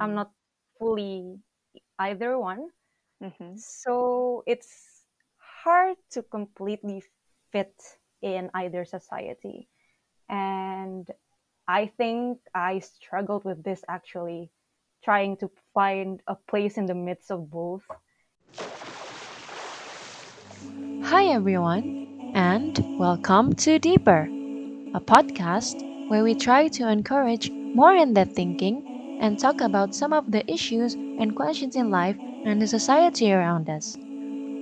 I'm Mm. not fully either one. Mhm. So it's hard to completely fit in either society. And I think I struggled with this actually, trying to find a place in the midst of both. Hi, everyone, and welcome to Deeper, a podcast where we try to encourage more in depth thinking and talk about some of the issues and questions in life and the society around us.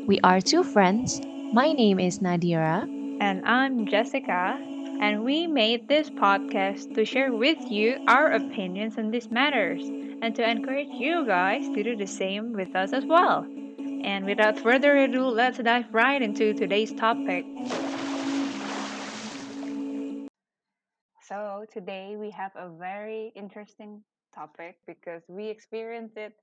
We are two friends. My name is Nadhira. And I'm Jessica, and we made this podcast to share with you our opinions on these matters and to encourage you guys to do the same with us as well. And without further ado, let's dive right into today's topic. So, today we have a very interesting topic because we experienced it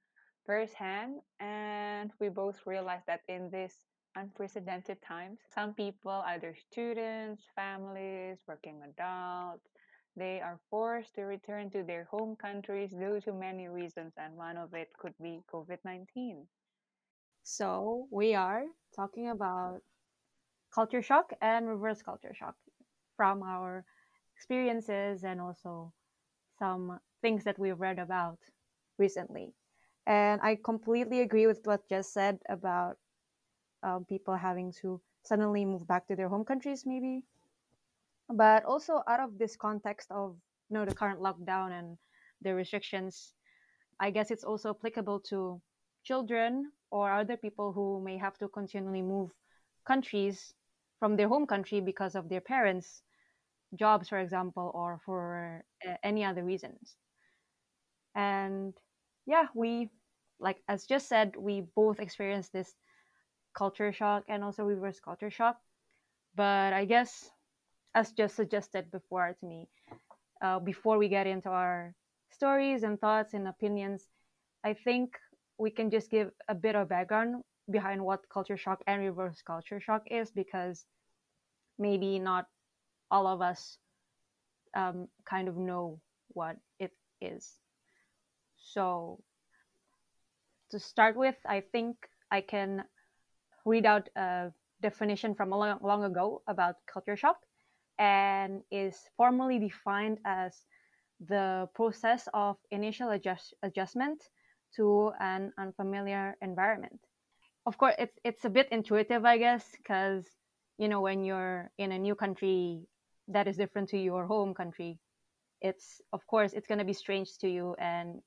firsthand and we both realized that in this unprecedented times, some people, either students, families, working adults, they are forced to return to their home countries due to many reasons, and one of it could be COVID 19. So we are talking about culture shock and reverse culture shock from our experiences and also some things that we've read about recently. And I completely agree with what Jess said about um, people having to suddenly move back to their home countries, maybe. But also out of this context of you know the current lockdown and the restrictions, I guess it's also applicable to children or other people who may have to continually move countries from their home country because of their parents' jobs, for example, or for uh, any other reasons. And yeah, we, like as Jess said, we both experienced this culture shock and also reverse culture shock. But I guess, as Jess suggested before to me, uh, before we get into our stories and thoughts and opinions, I think we can just give a bit of background behind what culture shock and reverse culture shock is because maybe not all of us um, kind of know what it is. So, to start with, I think I can read out a definition from long, long ago about culture shock and is formally defined as the process of initial adjust, adjustment to an unfamiliar environment. Of course, it's it's a bit intuitive, I guess, because you know when you're in a new country that is different to your home country, it's of course it's gonna be strange to you, and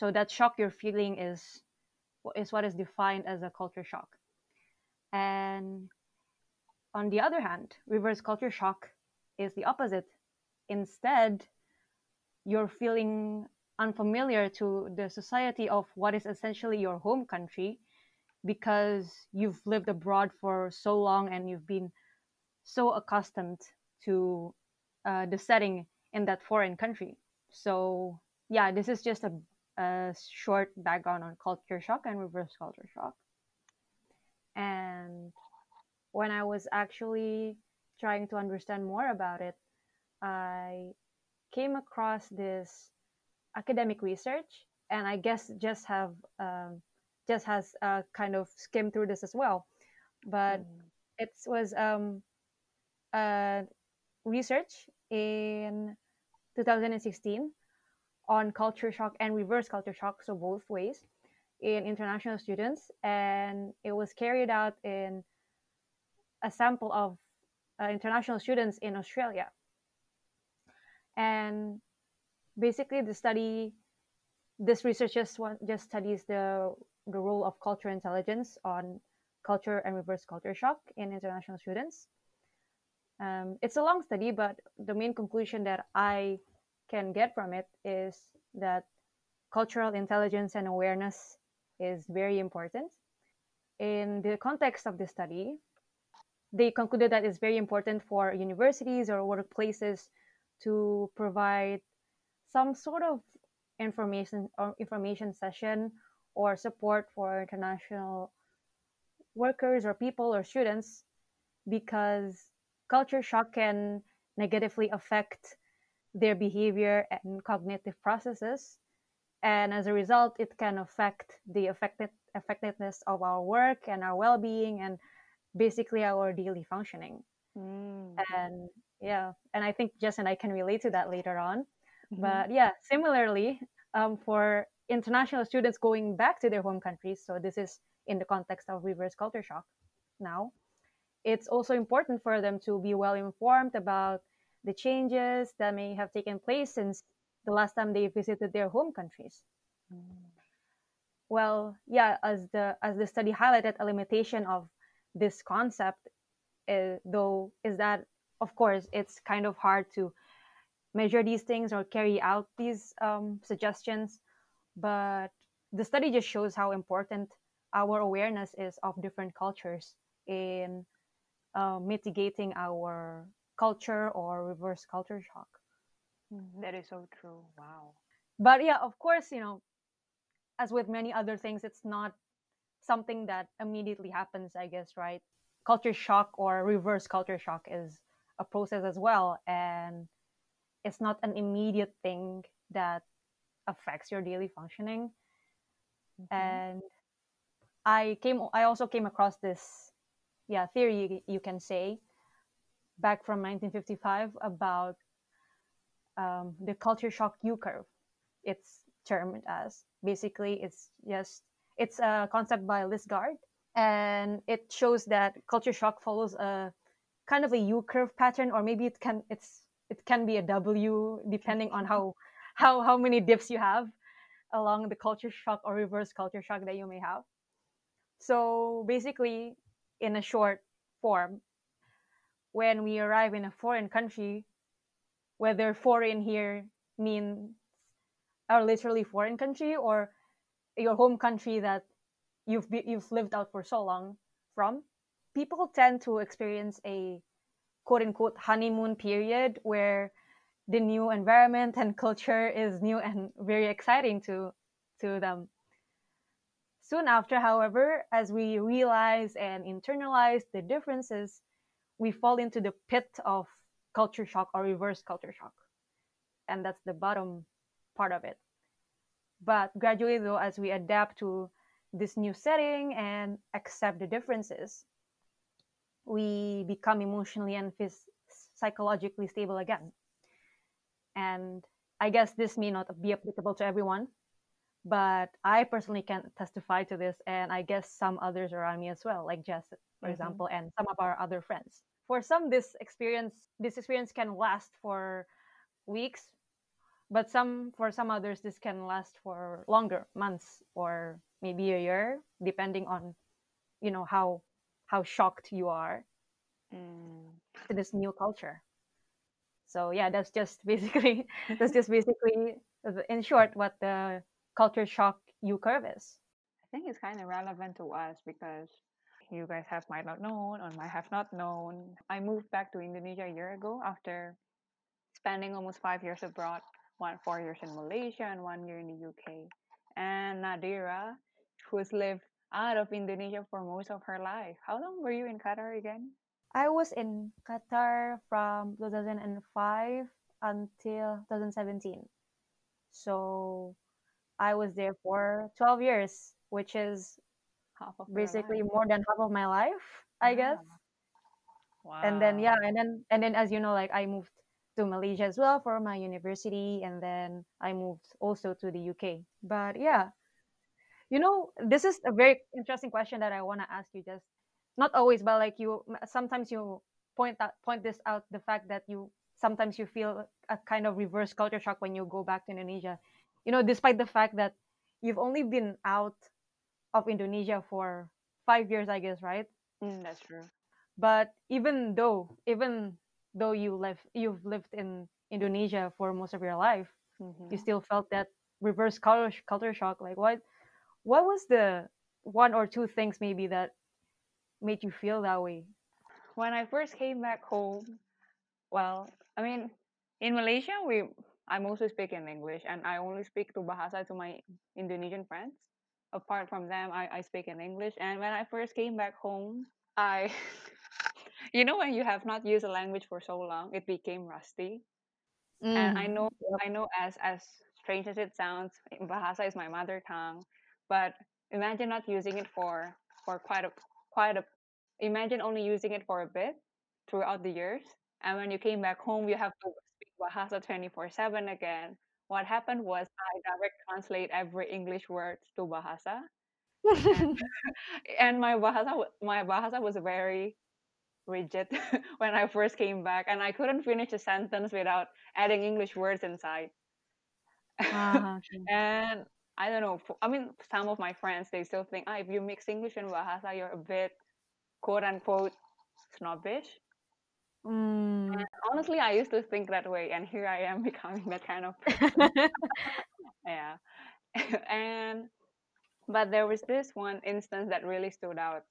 so that shock you're feeling is is what is defined as a culture shock. And on the other hand, reverse culture shock is the opposite. Instead, you're feeling unfamiliar to the society of what is essentially your home country because you've lived abroad for so long and you've been so accustomed to uh, the setting in that foreign country. So, yeah, this is just a, a short background on culture shock and reverse culture shock. And when I was actually trying to understand more about it, I came across this academic research, and I guess Jess have um, Jess has uh, kind of skimmed through this as well. But Mm. it was um, uh, research in 2016 on culture shock and reverse culture shock, so both ways, in international students, and it was carried out in a sample of uh, international students in Australia. And basically, the study, this research just just studies the the role of cultural intelligence on culture and reverse culture shock in international students. Um, it's a long study, but the main conclusion that I can get from it is that cultural intelligence and awareness is very important. In the context of the study, they concluded that it's very important for universities or workplaces to provide some sort of information or information session or support for international workers or people or students because culture shock can negatively affect their behavior and cognitive processes and as a result it can affect the effective effectiveness of our work and our well-being and basically our daily functioning Mm. and yeah and i think jess and i can relate to that later on Mhm. but yeah similarly um, for international students going back to their home countries so this is in the context of reverse culture shock now it's also important for them to be well informed about the changes that may have taken place since the last time they visited their home countries. Well yeah as the as the study highlighted a limitation of this concept is, though is that of course it's kind of hard to measure these things or carry out these um, suggestions but the study just shows how important our awareness is of different cultures in uh, mitigating our culture or reverse culture shock Mm, That is so true. Wow. but yeah of course you know as with many other things it's not something that immediately happens i guess right culture shock or reverse culture shock is a process as well and it's not an immediate thing that affects your daily functioning Mhm. and i came i also came across this yeah theory you can say back from 1955 about um, the culture shock u curve. It's termed as basically it's just it's a concept by Lysgaard and it shows that culture shock follows a kind of a u curve pattern or maybe it can it's it can be a w depending on how how how many dips you have along the culture shock or reverse culture shock that you may have. So basically in a short form when we arrive in a foreign country whether foreign here means a literally foreign country or your home country that you've be, you've lived out for so long from people tend to experience a quote unquote honeymoon period where the new environment and culture is new and very exciting to to them. Soon after however as we realize and internalize the differences we fall into the pit of culture shock or reverse culture shock. And that's the bottom part of it. But gradually though as we adapt to this new setting and accept the differences we become emotionally and psychologically stable again. And i guess this may not be applicable to everyone but i personally can testify to this and i guess some others around me as well like jess for Mhm. example and some of our other friends for some this experience this experience can last for weeks but some for some others this can last for longer months or maybe a year depending on you know how how shocked you are Mm. to this new culture so yeah that's just basically that's just basically in short what the culture shock u curve is I think it's kind of relevant to us because you guys have might not known or might have not known. I moved back to Indonesia a year ago after spending almost five years abroad, one four years in Malaysia and one year in the UK. And Nadhira, who's lived out of Indonesia for most of her life. How long were you in Qatar again? i was in qatar from 2005 until 2017 so i was there for 12 years which is Half of basically more than half of my life i guess. Wow. and then yeah and then and then as you know like i moved to malaysia as well for my university and then i moved also to the uk but yeah. You know this is a very interesting question that i want to ask you Jess not always but like you sometimes you point out point this out the fact that you sometimes you feel a kind of reverse culture shock when you go back to indonesia. You know despite the fact that you've only been out of indonesia for five years i guess right Mm, that's true. but even though even though you live you've lived in indonesia for most of your life Mhm. you still felt that reverse culture, culture shock like what what was the one or two things maybe that made you feel that way when I first came back home, well, I mean, in Malaysia, we I mostly speak in English, and I only speak to bahasa to my Indonesian friends. Apart from them, I, I speak in English. And when I first came back home, I, you know, when you have not used a language for so long, it became rusty. And I mm-hmm. know, I know, as as strange as it sounds, Bahasa is my mother tongue, but imagine not using it for for quite a quite a imagine only using it for a bit throughout the years, and when you came back home, you have to speak Bahasa 24/7 again. What happened was I direct translate every English words to Bahasa, and, and my Bahasa my Bahasa was very rigid when I first came back, and I couldn't finish a sentence without adding English words inside. Okay. and I don't know. I mean, some of my friends they still think, ah, if you mix English and Bahasa, you're a bit quote unquote snobbish. Mm. Honestly, I used to think that way, and here I am becoming that kind of person. Yeah, and but there was this one instance that really stood out.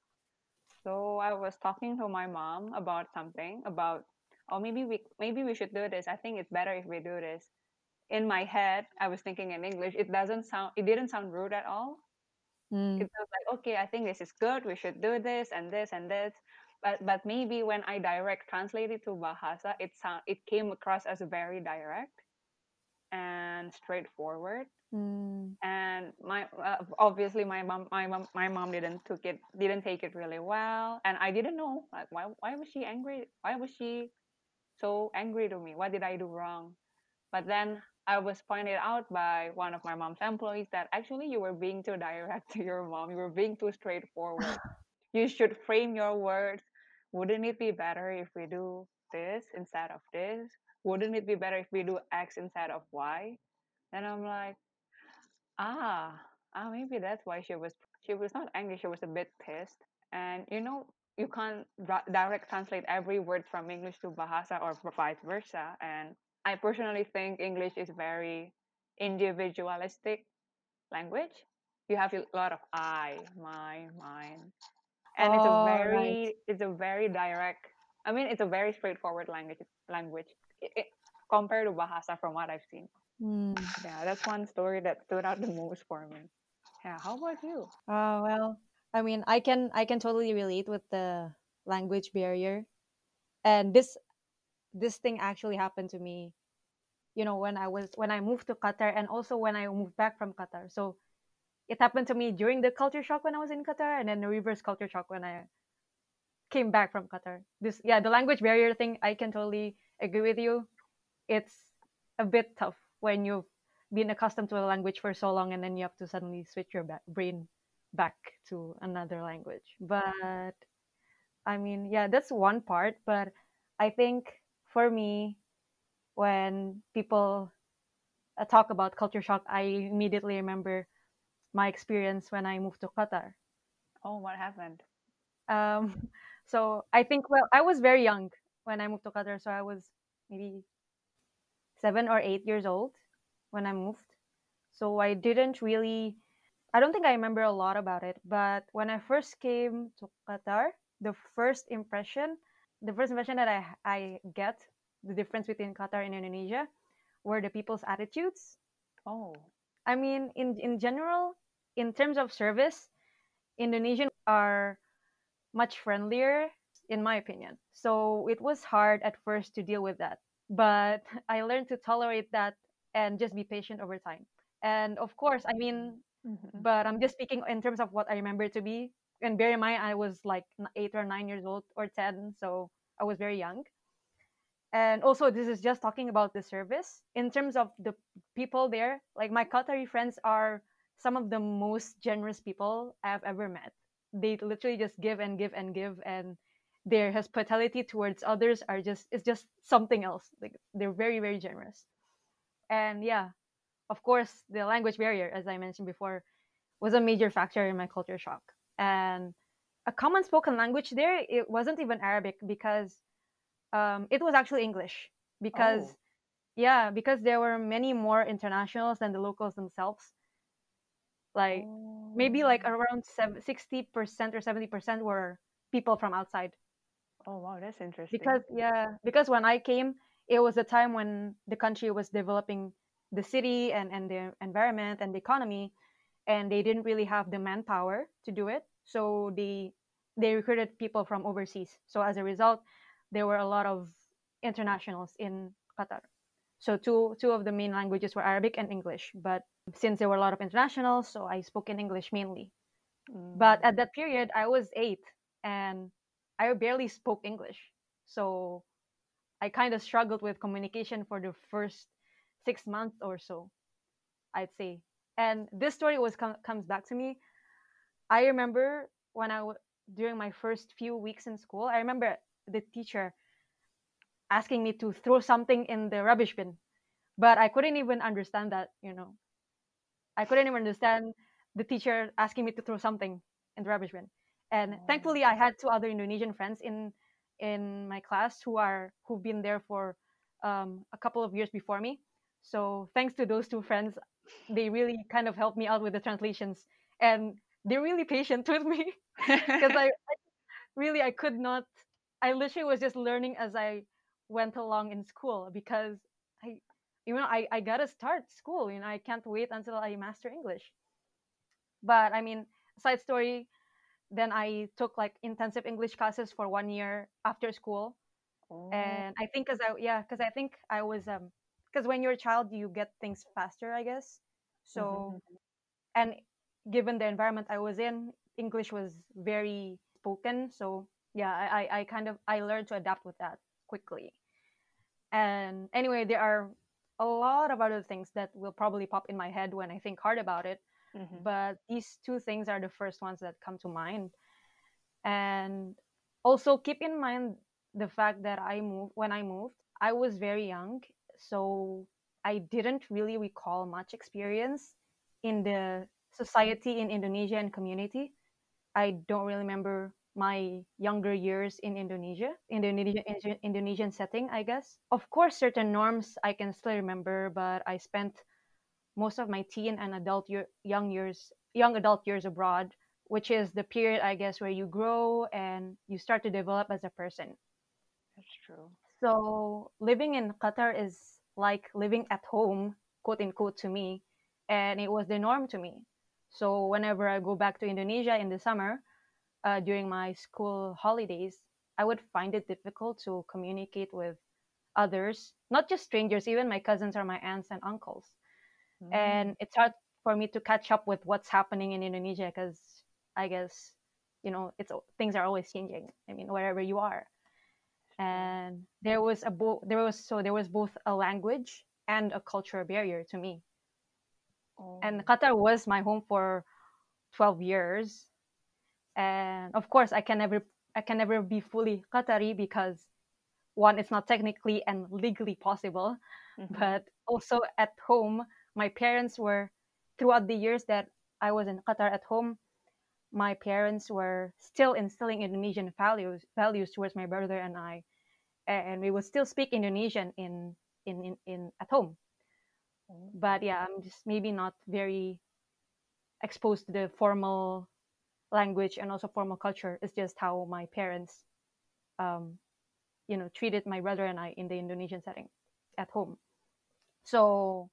So I was talking to my mom about something about, oh, maybe we maybe we should do this. I think it's better if we do this. In my head, I was thinking in English. It doesn't sound. It didn't sound rude at all Mm. it was like okay i think this is good we should do this and this and this but but maybe when i direct translate it to bahasa it sound it came across as very direct and straightforward Mm. and my uh, obviously my mom my mom my mom didn't took it didn't take it really well and i didn't know like why why was she angry why was she so angry to me what did i do wrong but then I was pointed out by one of my mom's employees that actually you were being too direct to your mom. You were being too straightforward. You should frame your words. Wouldn't it be better if we do this instead of this? Wouldn't it be better if we do X instead of Y? And I'm like, ah, ah, maybe that's why she was she was not angry. She was a bit pissed. And you know, you can't direct translate every word from English to Bahasa or vice versa. And I personally think English is very individualistic language. You have a lot of I, my, mine, and it's a Oh, right. very it's a very direct. I mean, it's a very straightforward language. Language i- i- compared to Bahasa, from what I've seen. Mm. Yeah, that's one story that stood out the most for me. Yeah, how about you? Oh, well, I mean, I can I can totally relate with the language barrier. And this this thing actually happened to me, you know, when I was when I moved to Qatar and also when I moved back from Qatar. So it happened to me during the culture shock when I was in Qatar and then the reverse culture shock when I came back from Qatar. This yeah, the language barrier thing, I can totally agree with you. It's a bit tough when you've been accustomed to a language for so long and then you have to suddenly switch your brain back to another language. But I mean, yeah, that's one part, but I think for me when people uh, talk about culture shock, I immediately remember my experience when I moved to Qatar. Oh, what happened? Um, so I think, well, I was very young when I moved to Qatar, so I was maybe seven or eight years old when I moved. So I didn't really, I don't think I remember a lot about it. But when I first came to Qatar, the first impression, the first impression that I I get the difference between Qatar and Indonesia were the people's attitudes. Oh, I mean, in in general, in terms of service, Indonesian are much friendlier, in my opinion. So it was hard at first to deal with that. But I learned to tolerate that and just be patient over time. And of course, I mean, Mhm. but I'm just speaking in terms of what I remember to be. And bear in mind, I was like eight or nine years old or 10. So I was very young. And also, this is just talking about the service. In terms of the people there, like my Qatari friends are some of the most generous people I've ever met. They literally just give and give and give, and their hospitality towards others are just it's just something else. Like they're very very generous. And yeah, of course, the language barrier, as I mentioned before, was a major factor in my culture shock. And a common spoken language there, it wasn't even Arabic because um, it was actually English because Oh, yeah, because there were many more internationals than the locals themselves. Like maybe like oh, around sixty percent or seventy percent were people from outside. oh, wow, that's interesting. Because yeah, because when I came, it was a time when the country was developing the city and and the environment and the economy, and they didn't really have the manpower to do it. So they they recruited people from overseas. So as a result, there were a lot of internationals in Qatar. So two two of the main languages were Arabic and English. But since there were a lot of internationals, so I spoke in English mainly. But Mm. at that period, I was eight and I barely spoke English. So I kind of struggled with communication for the first six months or so, I'd say. And this story was com- comes back to me. I remember when I w- during my first few weeks in school, I remember the teacher asking me to throw something in the rubbish bin, but I couldn't even understand that. You know, I couldn't even understand the teacher asking me to throw something in the rubbish bin. And Oh. thankfully, I had two other Indonesian friends in in my class who are who've been there for um, a couple of years before me. So thanks to those two friends, they really kind of helped me out with the translations, and they're really patient with me because I, I really I could not. I literally was just learning as I went along in school because I, you know, I I gotta start school. You know, I can't wait until I master English. But I mean, side story. Then I took like intensive English classes for one year after school, Oh. and I think because I yeah, because I think I was um because when you're a child you get things faster, I guess. So Mhm. and given the environment I was in, English was very spoken. So yeah, I, I, kind of I learned to adapt with that quickly. And anyway, there are a lot of other things that will probably pop in my head when I think hard about it. Mhm. But these two things are the first ones that come to mind. And also keep in mind the fact that I moved when I moved, I was very young. So I didn't really recall much experience in the society in Indonesia and community. I don't really remember my younger years in Indonesia, in the Indonesian, Indonesian- Indonesian setting, I guess. Of course, certain norms I can still remember, but I spent most of my teen and adult year, young years, young adult years abroad, which is the period, I guess, where you grow and you start to develop as a person. That's true. So living in Qatar is like living at home, quote unquote, to me, and it was the norm to me. So whenever I go back to Indonesia in the summer, uh, during my school holidays, I would find it difficult to communicate with others, not just strangers, even my cousins or my aunts and uncles. Mm. And it's hard for me to catch up with what's happening in Indonesia because I guess you know it's things are always changing. I mean, wherever you are and there was a bo- there was so there was both a language and a cultural barrier to me Oh. and qatar was my home for 12 years and of course i can never i can never be fully qatari because one it's not technically and legally possible. Mhm. but also at home my parents were throughout the years that i was in qatar at home my parents were still instilling indonesian values values towards my brother and i. And we would still speak indonesian in in in, in at home. But yeah i'm just maybe not very exposed to the formal language and also formal culture is just how my parents um you know treated my brother and i in the indonesian setting at home so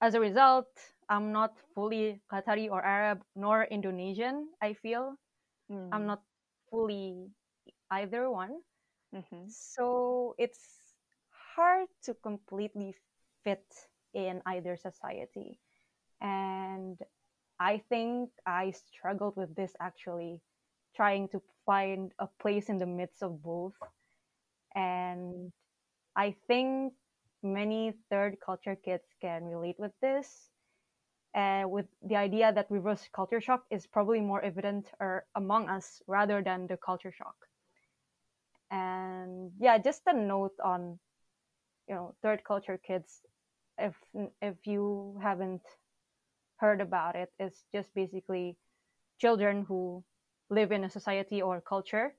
as a result i'm not fully qatari or arab nor indonesian i feel Mm. i'm not fully either one Mhm. so it's hard to completely fit in either society and i think i struggled with this actually trying to find a place in the midst of both. And i think many third culture kids can relate with this. And with the idea that reverse culture shock is probably more evident or among us rather than the culture shock. And yeah just a note on you know third culture kids if if you haven't heard about it's just basically children who live in a society or culture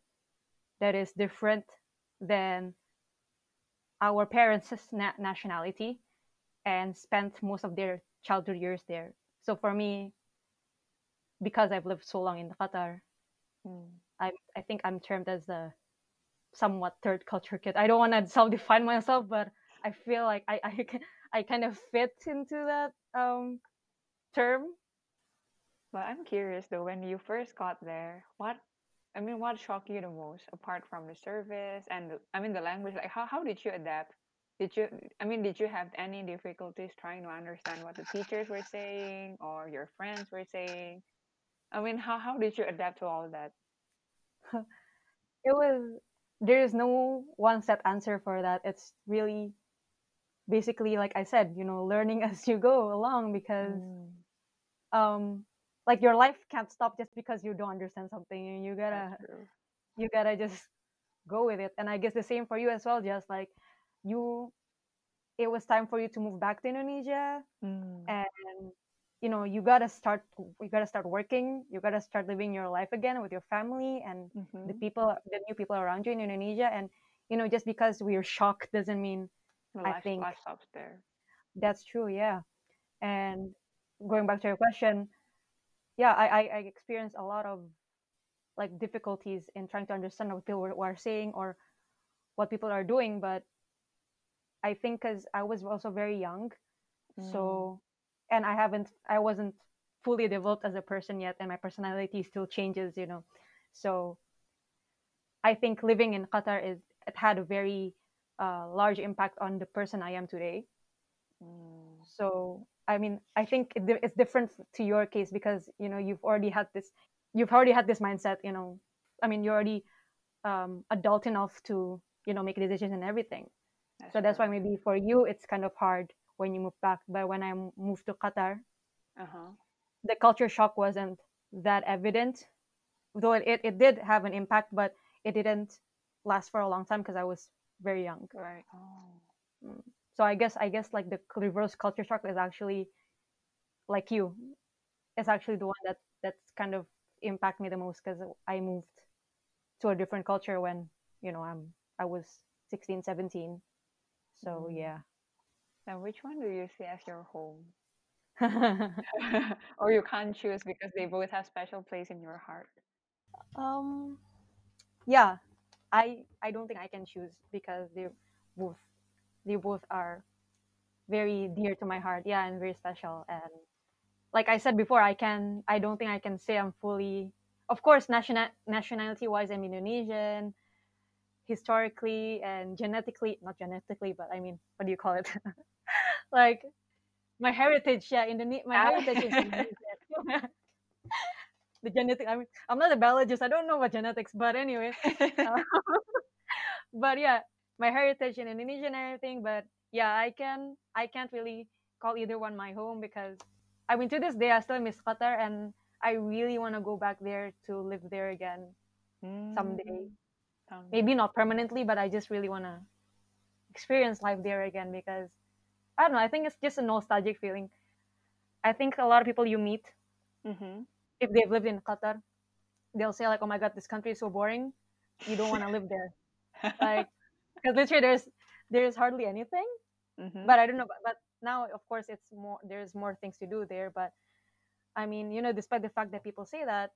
that is different than our parents' na- nationality and spent most of their childhood years there so for me because i've lived so long in qatar Mm. i i think i'm termed as the somewhat third culture kid. I don't want to self-define myself, but I feel like I I, can, I kind of fit into that um term. But I'm curious though, when you first got there, what I mean, what shocked you the most, apart from the service and the, I mean the language? Like, how how did you adapt? Did you, I mean, did you have any difficulties trying to understand what the teachers were saying or your friends were saying? I mean, how, how did you adapt to all that? it was there is no one set answer for that. It's really basically like I said, you know, learning as you go along because Mm, um like your life can't stop just because you don't understand something and you gotta you gotta just go with it. And I guess the same for you as well, just like you it was time for you to move back to Indonesia Mm, and you know you gotta start you gotta start working you gotta start living your life again with your family and the mhm. people the new people around you in indonesia and you know just because we're shocked doesn't mean The i think life stops there. that's true yeah and going back to your question yeah i i, I experienced a lot of like difficulties in trying to understand what people were, were saying or what people are doing but i think because i was also very young Mm, so and i haven't i wasn't fully developed as a person yet and my personality still changes you know. So i think living in qatar is it had a very uh, large impact on the person i am today. Mm, so i mean i think it, it's different to your case because you know you've already had this you've already had this mindset you know i mean you're already um, adult enough to you know make decisions and everything that's so that's true. why maybe for you it's kind of hard when you move back but when I moved to qatar Uh-huh. the culture shock wasn't that evident though it, it, it did have an impact but it didn't last for a long time because i was very young Right. Oh. Mm. So i guess i guess like the reverse culture shock is actually like you it's actually the one that that's kind of impact me the most because i moved to a different culture when you know i'm i was 16 17 so Mm. yeah and which one do you see as your home? or you can't choose because they both have special place in your heart. um yeah i i don't think i can choose because they both they both are very dear to my heart. Yeah and very special. And like i said before i can i don't think i can say i'm fully of course national nationality wise i'm indonesian historically and genetically not genetically but i mean what do you call it? Like my heritage yeah Indone- my Ah. heritage is indonesian. The genetic i mean i'm not a biologist i don't know about genetics but anyway. Uh, but yeah my heritage in indonesian and everything but yeah i can i can't really call either one my home because i mean to this day i still miss qatar and i really want to go back there to live there again someday Mm, someday. maybe not permanently but i just really want to experience life there again because i don't know i think it's just a nostalgic feeling i think a lot of people you meet Mm-hmm. if they've lived in qatar they'll say like oh my god this country is so boring you don't want to live there like because literally there's there's hardly anything mm-hmm. but i don't know but, but now of course it's more there's more things to do there but i mean you know despite the fact that people say that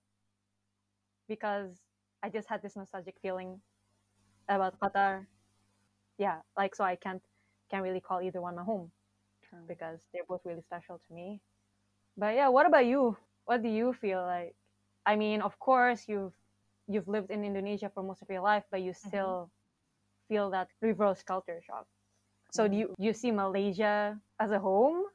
because i just had this nostalgic feeling about qatar. Yeah like so i can't can't really call either one my home True. because they're both really special to me. But yeah what about you? What do you feel like? I mean of course you've you've lived in indonesia for most of your life but you still feel that reverse culture shock so do Mm. you you see malaysia as a home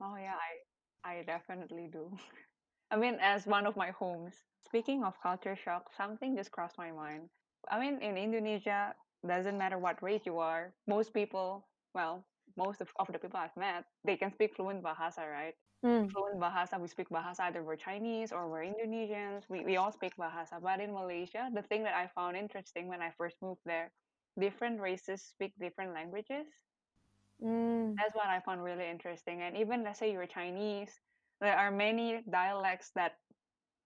Oh yeah, I I definitely do. I mean, as one of my homes. Speaking of culture shock, something just crossed my mind. I mean, in Indonesia, doesn't matter what race you are. Most people, well, most of, of the people I've met, they can speak fluent Bahasa, right? Mm, Fluent Bahasa, we speak Bahasa either we're Chinese or we're Indonesians. We, we all speak Bahasa. But in Malaysia, the thing that I found interesting when I first moved there, different races speak different languages mm, that's what I found really interesting. And even let's say you're Chinese, there are many dialects that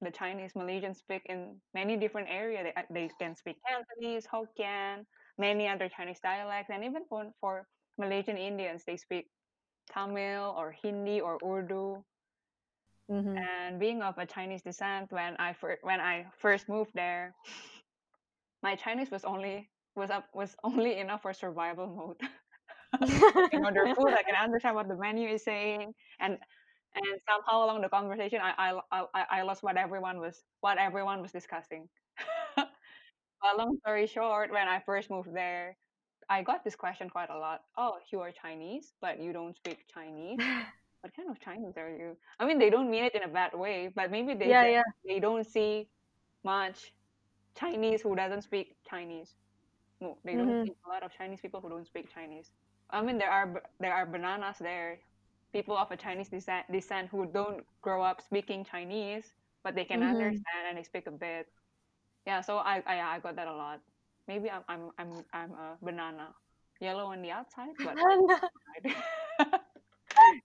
the Chinese Malaysians speak in many different areas. They, uh, they can speak Cantonese, Hokkien, many other Chinese dialects, and even for, for Malaysian Indians, they speak Tamil or Hindi or Urdu. mhm. And being of a Chinese descent, when I fir- when I first moved there, my Chinese was only was up was only enough for survival mode. I can order food. I can understand what the menu is saying, and and somehow along the conversation, I I I, I lost what everyone was what everyone was discussing. but long story short, when I first moved there, I got this question quite a lot. Oh, you are Chinese, but you don't speak Chinese. what kind of Chinese are you? I mean, they don't mean it in a bad way, but maybe they yeah, just, yeah. they don't see much Chinese who doesn't speak Chinese. No, they don't hmm see a lot of Chinese people who don't speak Chinese. I mean, there are there are bananas there, people of a Chinese descent descent who don't grow up speaking Chinese, but they can hmm understand and they speak a bit. Yeah, so I I, I got that a lot. Maybe I'm I'm I'm I'm a banana, yellow on the outside, but inside.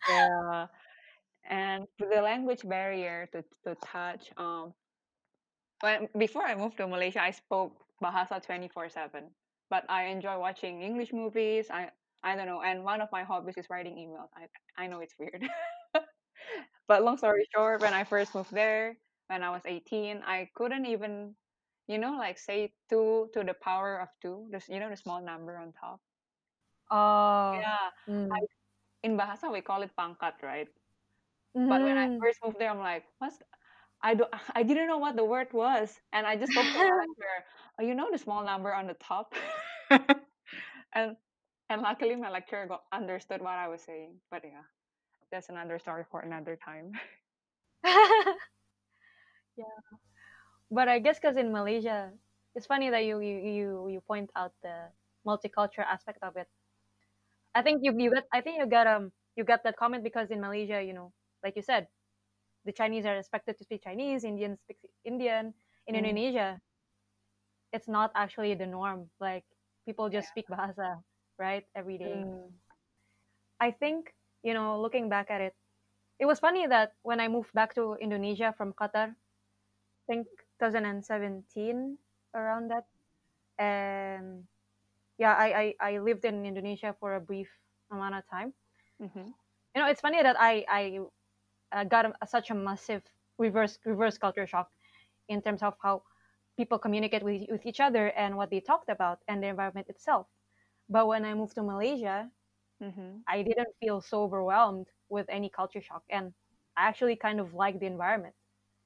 yeah, and the language barrier to to touch. Um, when before I moved to Malaysia, I spoke Bahasa twenty four seven, but I enjoy watching English movies. I I don't know, and one of my hobbies is writing emails. I I know it's weird, but long story short, when I first moved there, when I was eighteen, I couldn't even, you know, like say two to the power of two. There's you know the small number on top. oh Yeah, I, mm. in Bahasa we call it pangkat, right? But when I hmm first moved there, I'm like, what's I don't I didn't know what the word was, and I just spoke to my lecturer. Oh, you know the small number on the top, and and luckily my lecturer got understood what I was saying. But yeah, that's another story for another time. yeah but i guess because in malaysia it's funny that you, you you you point out the multicultural aspect of it i think you you got i think you got um you got that comment because in malaysia you know like you said the chinese are expected to speak chinese indians speak indian. In Mm, indonesia it's not actually the norm. Like people just yeah. speak bahasa right every day. Mm, i think you know looking back at it it was funny that when i moved back to indonesia from qatar think 2017 around that and yeah I, I i lived in indonesia for a brief amount of time. Mm-hmm. you know it's funny that i i uh, got a, such a massive reverse reverse culture shock in terms of how people communicate with, with each other and what they talked about and the environment itself but when i moved to malaysia Mm-hmm. i didn't feel so overwhelmed with any culture shock and i actually kind of like the environment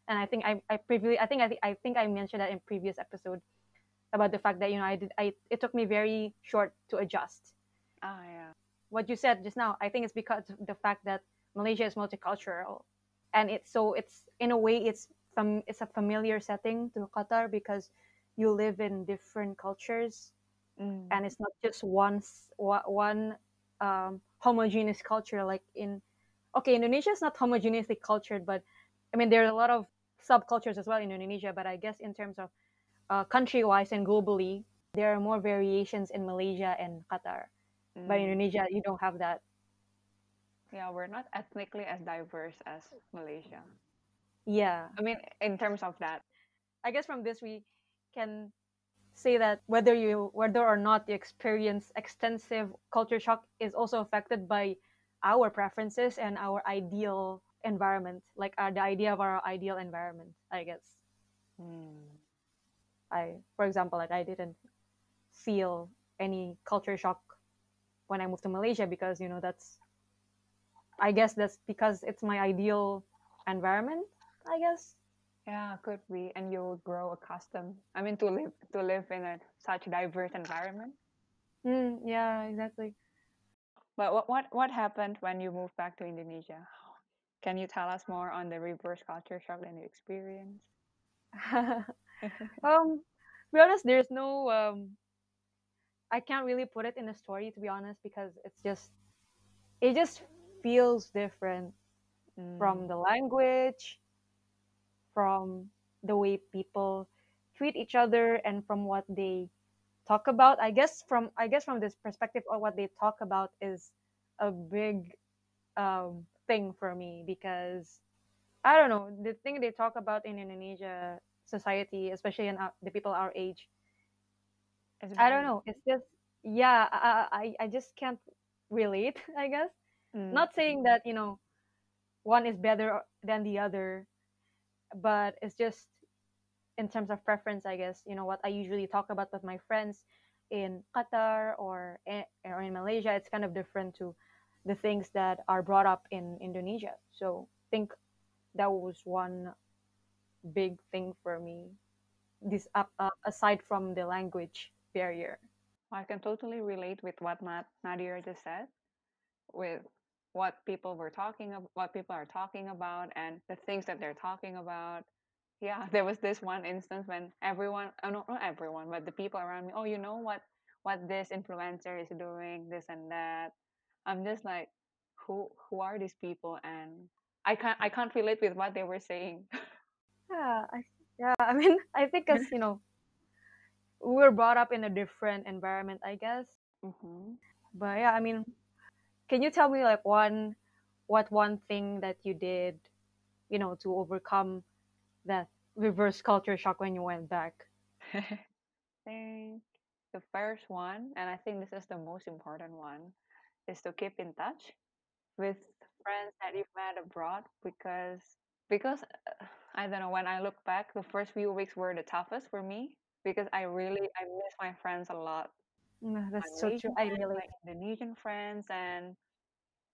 and I think I I previously I think I, thi- I think I mentioned that in previous episode about the fact that you know I did I it took me very short to adjust. Ah, yeah. What you said just now, I think it's because of the fact that Malaysia is multicultural, and it's so it's in a way it's from it's a familiar setting to Qatar because you live in different cultures Mm, and it's not just one one um, homogeneous culture like in okay Indonesia is not homogeneously cultured, but I mean there are a lot of subcultures as well in Indonesia. But I guess in terms of uh, country wise and globally, there are more variations in Malaysia and Qatar. But in mm. Indonesia, you don't have that. Yeah, we're not ethnically as diverse as Malaysia. Yeah, I mean, in terms of that. I guess from this we can say that whether you whether or not you experience extensive culture shock is also affected by our preferences and our ideal environment like uh, the idea of our ideal environment i guess Mm, i for example like i didn't feel any culture shock when i moved to malaysia because you know that's i guess that's because it's my ideal environment i guess yeah, could be, and you'll grow accustomed. I mean, to live to live in a such diverse environment. mm, yeah exactly But what what what happened when you moved back to Indonesia? Can you tell us more on the reverse culture shock that you experienced? um to be honest there's no um I can't really put it in a story to be honest because it's just it just feels different from Mm, the language, from the way people treat each other and from what they talk about. I guess from I guess from this perspective or what they talk about is a big um thing for me because I don't know, the thing they talk about in Indonesia society, especially in our, the people our age, I don't know. It's just yeah, I I, I just can't relate, I guess. Mm, Not saying that, you know, one is better than the other, but it's just in terms of preference, I guess. You know what I usually talk about with my friends in Qatar or in, or in Malaysia, it's kind of different to the things that are brought up in Indonesia. So I think that was one big thing for me. This up uh, aside from the language barrier. I can totally relate with what Nat- Nadia just said, with what people were talking about, what people are talking about, and the things that they're talking about. Yeah, there was this one instance when everyone, oh, no, not everyone, but the people around me, oh, you know what, what this influencer is doing, this and that. I'm just like, who, who are these people? And I can't, I can't relate with what they were saying. Yeah, I yeah, I mean, I think as you know, we were brought up in a different environment, I guess. hmm But yeah, I mean, can you tell me like one, what one thing that you did, you know, to overcome that reverse culture shock when you went back? I think the first one, and I think this is the most important one, is to keep in touch with friends that you've met abroad because because uh, I don't know when I look back, the first few weeks were the toughest for me because I really I miss my friends a lot, That's so true. I friends, my relate. Indonesian friends, and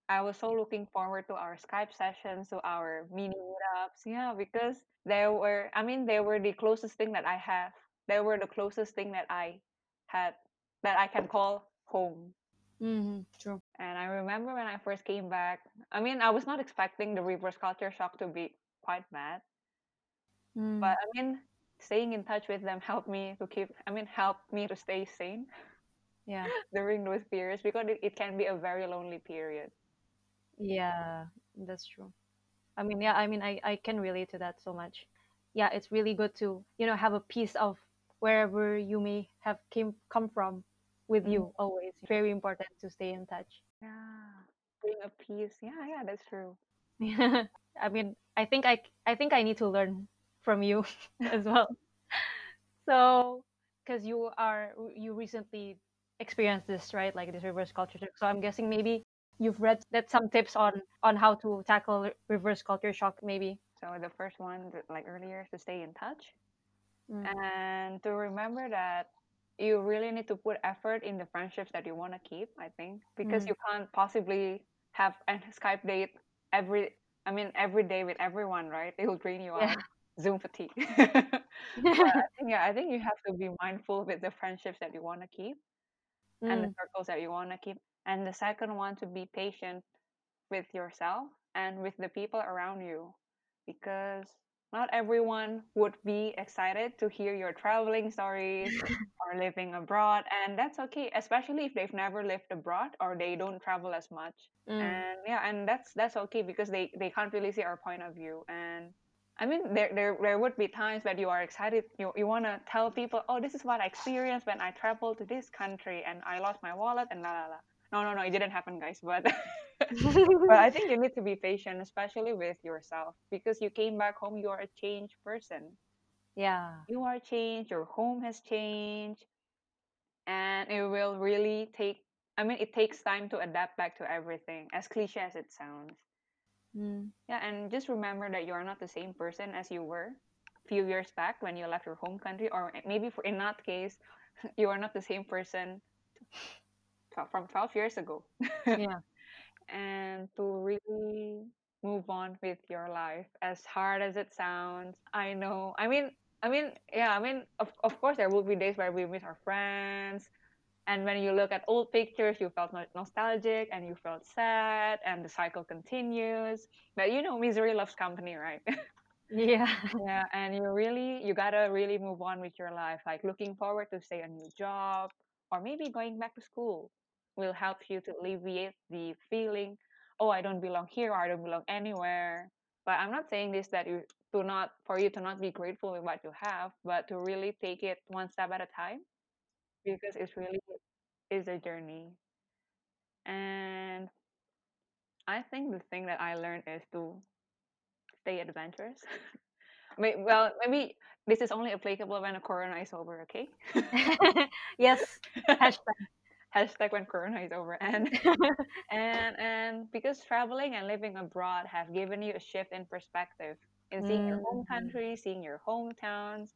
I was so looking forward to our Skype sessions, to our mini meetups. Yeah, because they were, I mean, they were the closest thing that I have. They were the closest thing that I had that I can call home. hmm true. And I remember when I first came back, I mean, I was not expecting the reverse culture shock to be quite bad, Mm, but I mean, staying in touch with them helped me to keep, I mean, helped me to stay sane yeah, during those periods because it, it can be a very lonely period. yeah, that's true. I mean, yeah, I mean, I, I can relate to that so much. Yeah, it's really good to, you know, have a piece of wherever you may have came come from with Mm, you always. Very important to stay in touch. yeah, bring a piece Yeah, yeah, that's true. yeah I mean, I think I I think I need to learn from you as well. So, because you are you recently experienced this, right? Like this reverse culture shock. So I'm guessing maybe you've read that some tips on on how to tackle reverse culture shock, maybe. So the first one, like earlier, is to stay in touch Mm. and to remember that you really need to put effort in the friendships that you want to keep. I think because Mm. you can't possibly have a Skype date every, I mean, every day with everyone, right? It will drain you Yeah. out. Zoom fatigue. But I think yeah, I think you have to be mindful with the friendships that you want to keep and the Mm. circles that you want to keep. And the second one to be patient with yourself and with the people around you because not everyone would be excited to hear your traveling stories or living abroad and that's okay especially if they've never lived abroad or they don't travel as much Mm. and yeah and that's that's okay because they they can't really see our point of view and I mean, there, there, there would be times that you are excited. You, you want to tell people, oh, this is what I experienced when I traveled to this country and I lost my wallet and la la la. No, no, no, it didn't happen, guys. But but I think you need to be patient, especially with yourself, because you came back home, you are a changed person. Yeah. You are changed, your home has changed, and it will really take, I mean, it takes time to adapt back to everything, as cliche as it sounds. Mm. Yeah, and just remember that you are not the same person as you were a few years back when you left your home country, or maybe for, in that case, you are not the same person from 12 years ago. Yeah. and to really move on with your life as hard as it sounds i know i mean i mean yeah i mean of, of course there will be days where we miss our friends and when you look at old pictures you felt nostalgic and you felt sad and the cycle continues. But you know misery loves company right? Yeah. yeah and you really you gotta really move on with your life like looking forward to say a new job or maybe going back to school will help you to alleviate the feeling oh i don't belong here or i don't belong anywhere. But i'm not saying this that you to not for you to not be grateful with what you have but to really take it one step at a time because it's really is a journey and i think the thing that i learned is to stay adventurous well maybe this is only applicable when the corona is over okay yes. Hashtag. hashtag when corona is over and and and because traveling and living abroad have given you a shift in perspective in seeing your home Mhm. country seeing your hometowns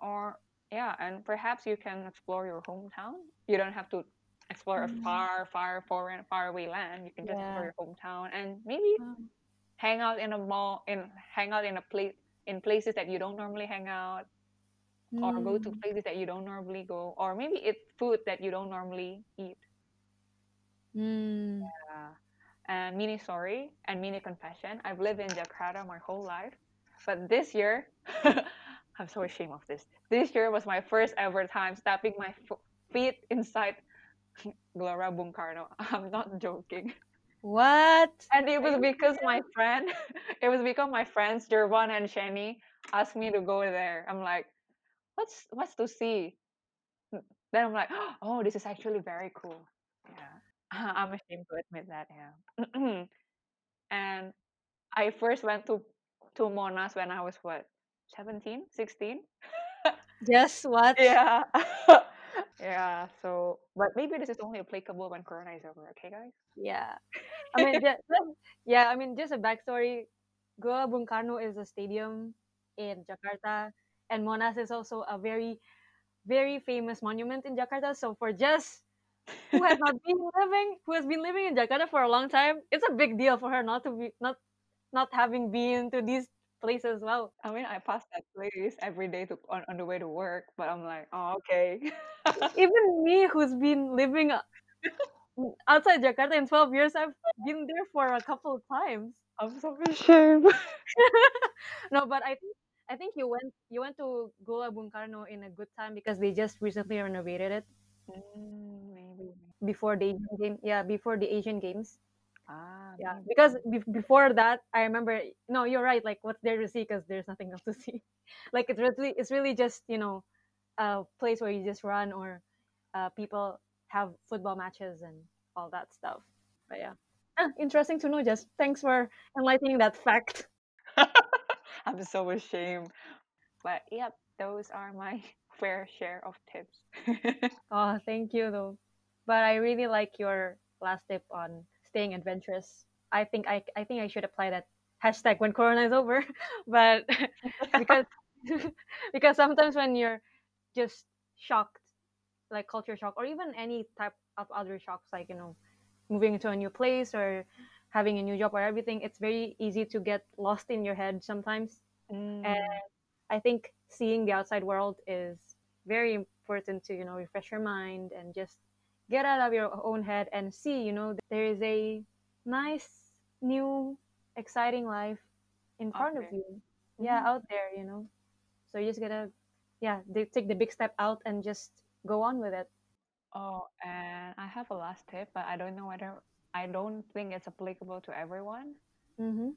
or yeah and perhaps you can explore your hometown you don't have to explore a Mm. far far foreign far away land you can just explore your hometown and maybe Mm. hang out in a mall in hang out in a place in places that you don't normally hang out or go to Mm. places that you don't normally go, or maybe eat food that you don't normally eat. Mm. Yeah. And mini sorry and mini confession. I've lived in Jakarta my whole life, but this year, I'm so ashamed of this. This year was my first ever time stepping my feet inside Gelora Bung Karno. I'm not joking. What? And it was because my friend, it was because my friends Jervan and Shani asked me to go there. I'm like, what's what's to see? Then I'm like, oh, this is actually very cool. Yeah, I'm ashamed to admit that. Yeah, and I first went to to Monas when I was what 17, 16. Just what? Yeah. yeah. So, but maybe this is only applicable when Corona is over. Okay, guys. Yeah. I mean, just, yeah. I mean, just a backstory. Gelora Bung Karno is a stadium in Jakarta, and Monas is also a very, very famous monument in Jakarta. So for just who has not been living, who has been living in Jakarta for a long time, it's a big deal for her not to be not not having been to these places as well. I mean, I pass that place every day to on, on the way to work, but I'm like, oh, okay. Even me, who's been living uh, outside Jakarta in 12 years, I've been there for a couple of times. I'm so ashamed. no, but I think I think you went you went to Gelora Bung Karno in a good time because they just recently renovated it Mm, maybe. before the Asian game. Yeah, before the Asian Games. Ah, Yeah, maybe. because be- before that, I remember. No, you're right. Like, what's there to see? Because there's nothing else to see. like, it's really it's really just you know a place where you just run or uh, people have football matches and all that stuff. But yeah, ah, interesting to know. Just thanks for enlightening that fact. I'm so ashamed. But yep, those are my fair share of tips. Oh, thank you though. But I really like your last tip on staying adventurous. I think I I think I should apply that hashtag when Corona is over. but because because sometimes when you're just shocked, like culture shock, or even any type of other shocks, like you know, moving to a new place or having a new job or everything, it's very easy to get lost in your head sometimes. Mm, And I think seeing the outside world is very important to, you know, refresh your mind and just get out of your own head and see, you know, there is a nice, new, exciting life in front of you. Yeah, Mhm. out there, you know. So you just gotta, yeah, they take the big step out and just go on with it. Oh, and I have a last tip, but I don't know whether I don't think it's applicable to everyone. Mm-hmm.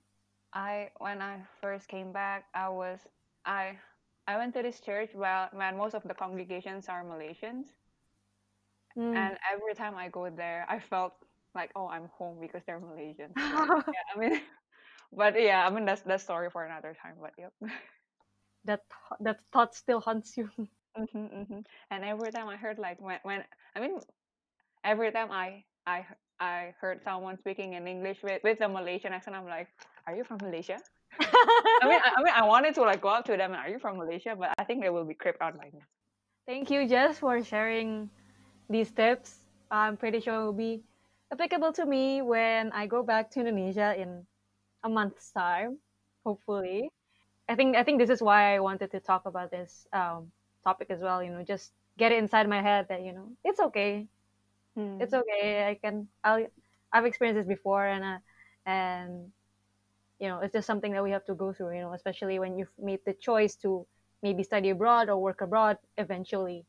I when I first came back, I was I I went to this church where when most of the congregations are Malaysians, Mm. and every time I go there, I felt like oh I'm home because they're Malaysian. So, yeah, I mean, but yeah, I mean that's that's story for another time. But yep. that that thought still haunts you. hmm hmm And every time I heard like when when I mean every time I I I heard someone speaking in English with with a Malaysian accent, I'm like, are you from Malaysia? I mean, I, I mean, I wanted to like go up to them and are you from Malaysia? But I think they will be creeped out by me. Thank you, Jess, for sharing these tips. I'm pretty sure will be applicable to me when I go back to Indonesia in a month's time, hopefully. I think I think this is why I wanted to talk about this um, topic as well. You know, just get it inside my head that you know it's okay, it's okay. I can. I'll. I've experienced this before, and uh, and you know, it's just something that we have to go through. You know, especially when you've made the choice to maybe study abroad or work abroad. Eventually,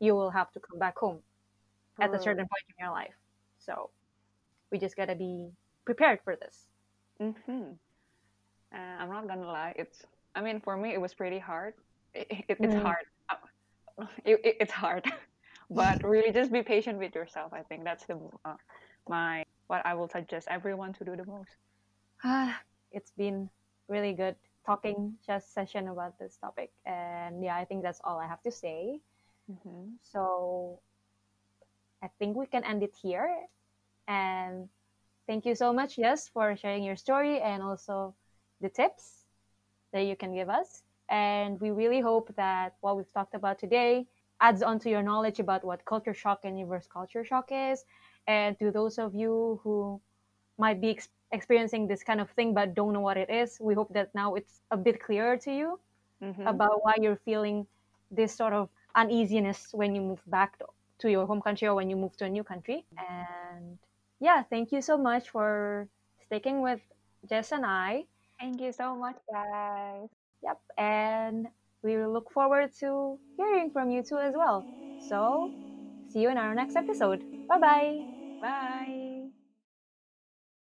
you will have to come back home at a certain point in your life. So we just gotta be prepared for this. Mm-hmm. Uh, I'm not gonna lie. It's. I mean, for me, it was pretty hard. It, it, it's Mm. hard. It, it, it's hard, but really, just be patient with yourself. I think that's the uh, my what I will suggest everyone to do the most. Ah, it's been really good talking just session about this topic, and yeah, I think that's all I have to say. Mm-hmm. So I think we can end it here. And thank you so much, Jess, for sharing your story and also the tips that you can give us. And we really hope that what we've talked about today adds on to your knowledge about what culture shock and reverse culture shock is. And to those of you who might be ex- experiencing this kind of thing but don't know what it is, we hope that now it's a bit clearer to you Mm-hmm. about why you're feeling this sort of uneasiness when you move back to, to your home country or when you move to a new country. And yeah, thank you so much for sticking with Jess and I. Thank you so much, guys. Yep, and we look forward to hearing from you too as well. So, see you in our next episode. Bye-bye. Bye.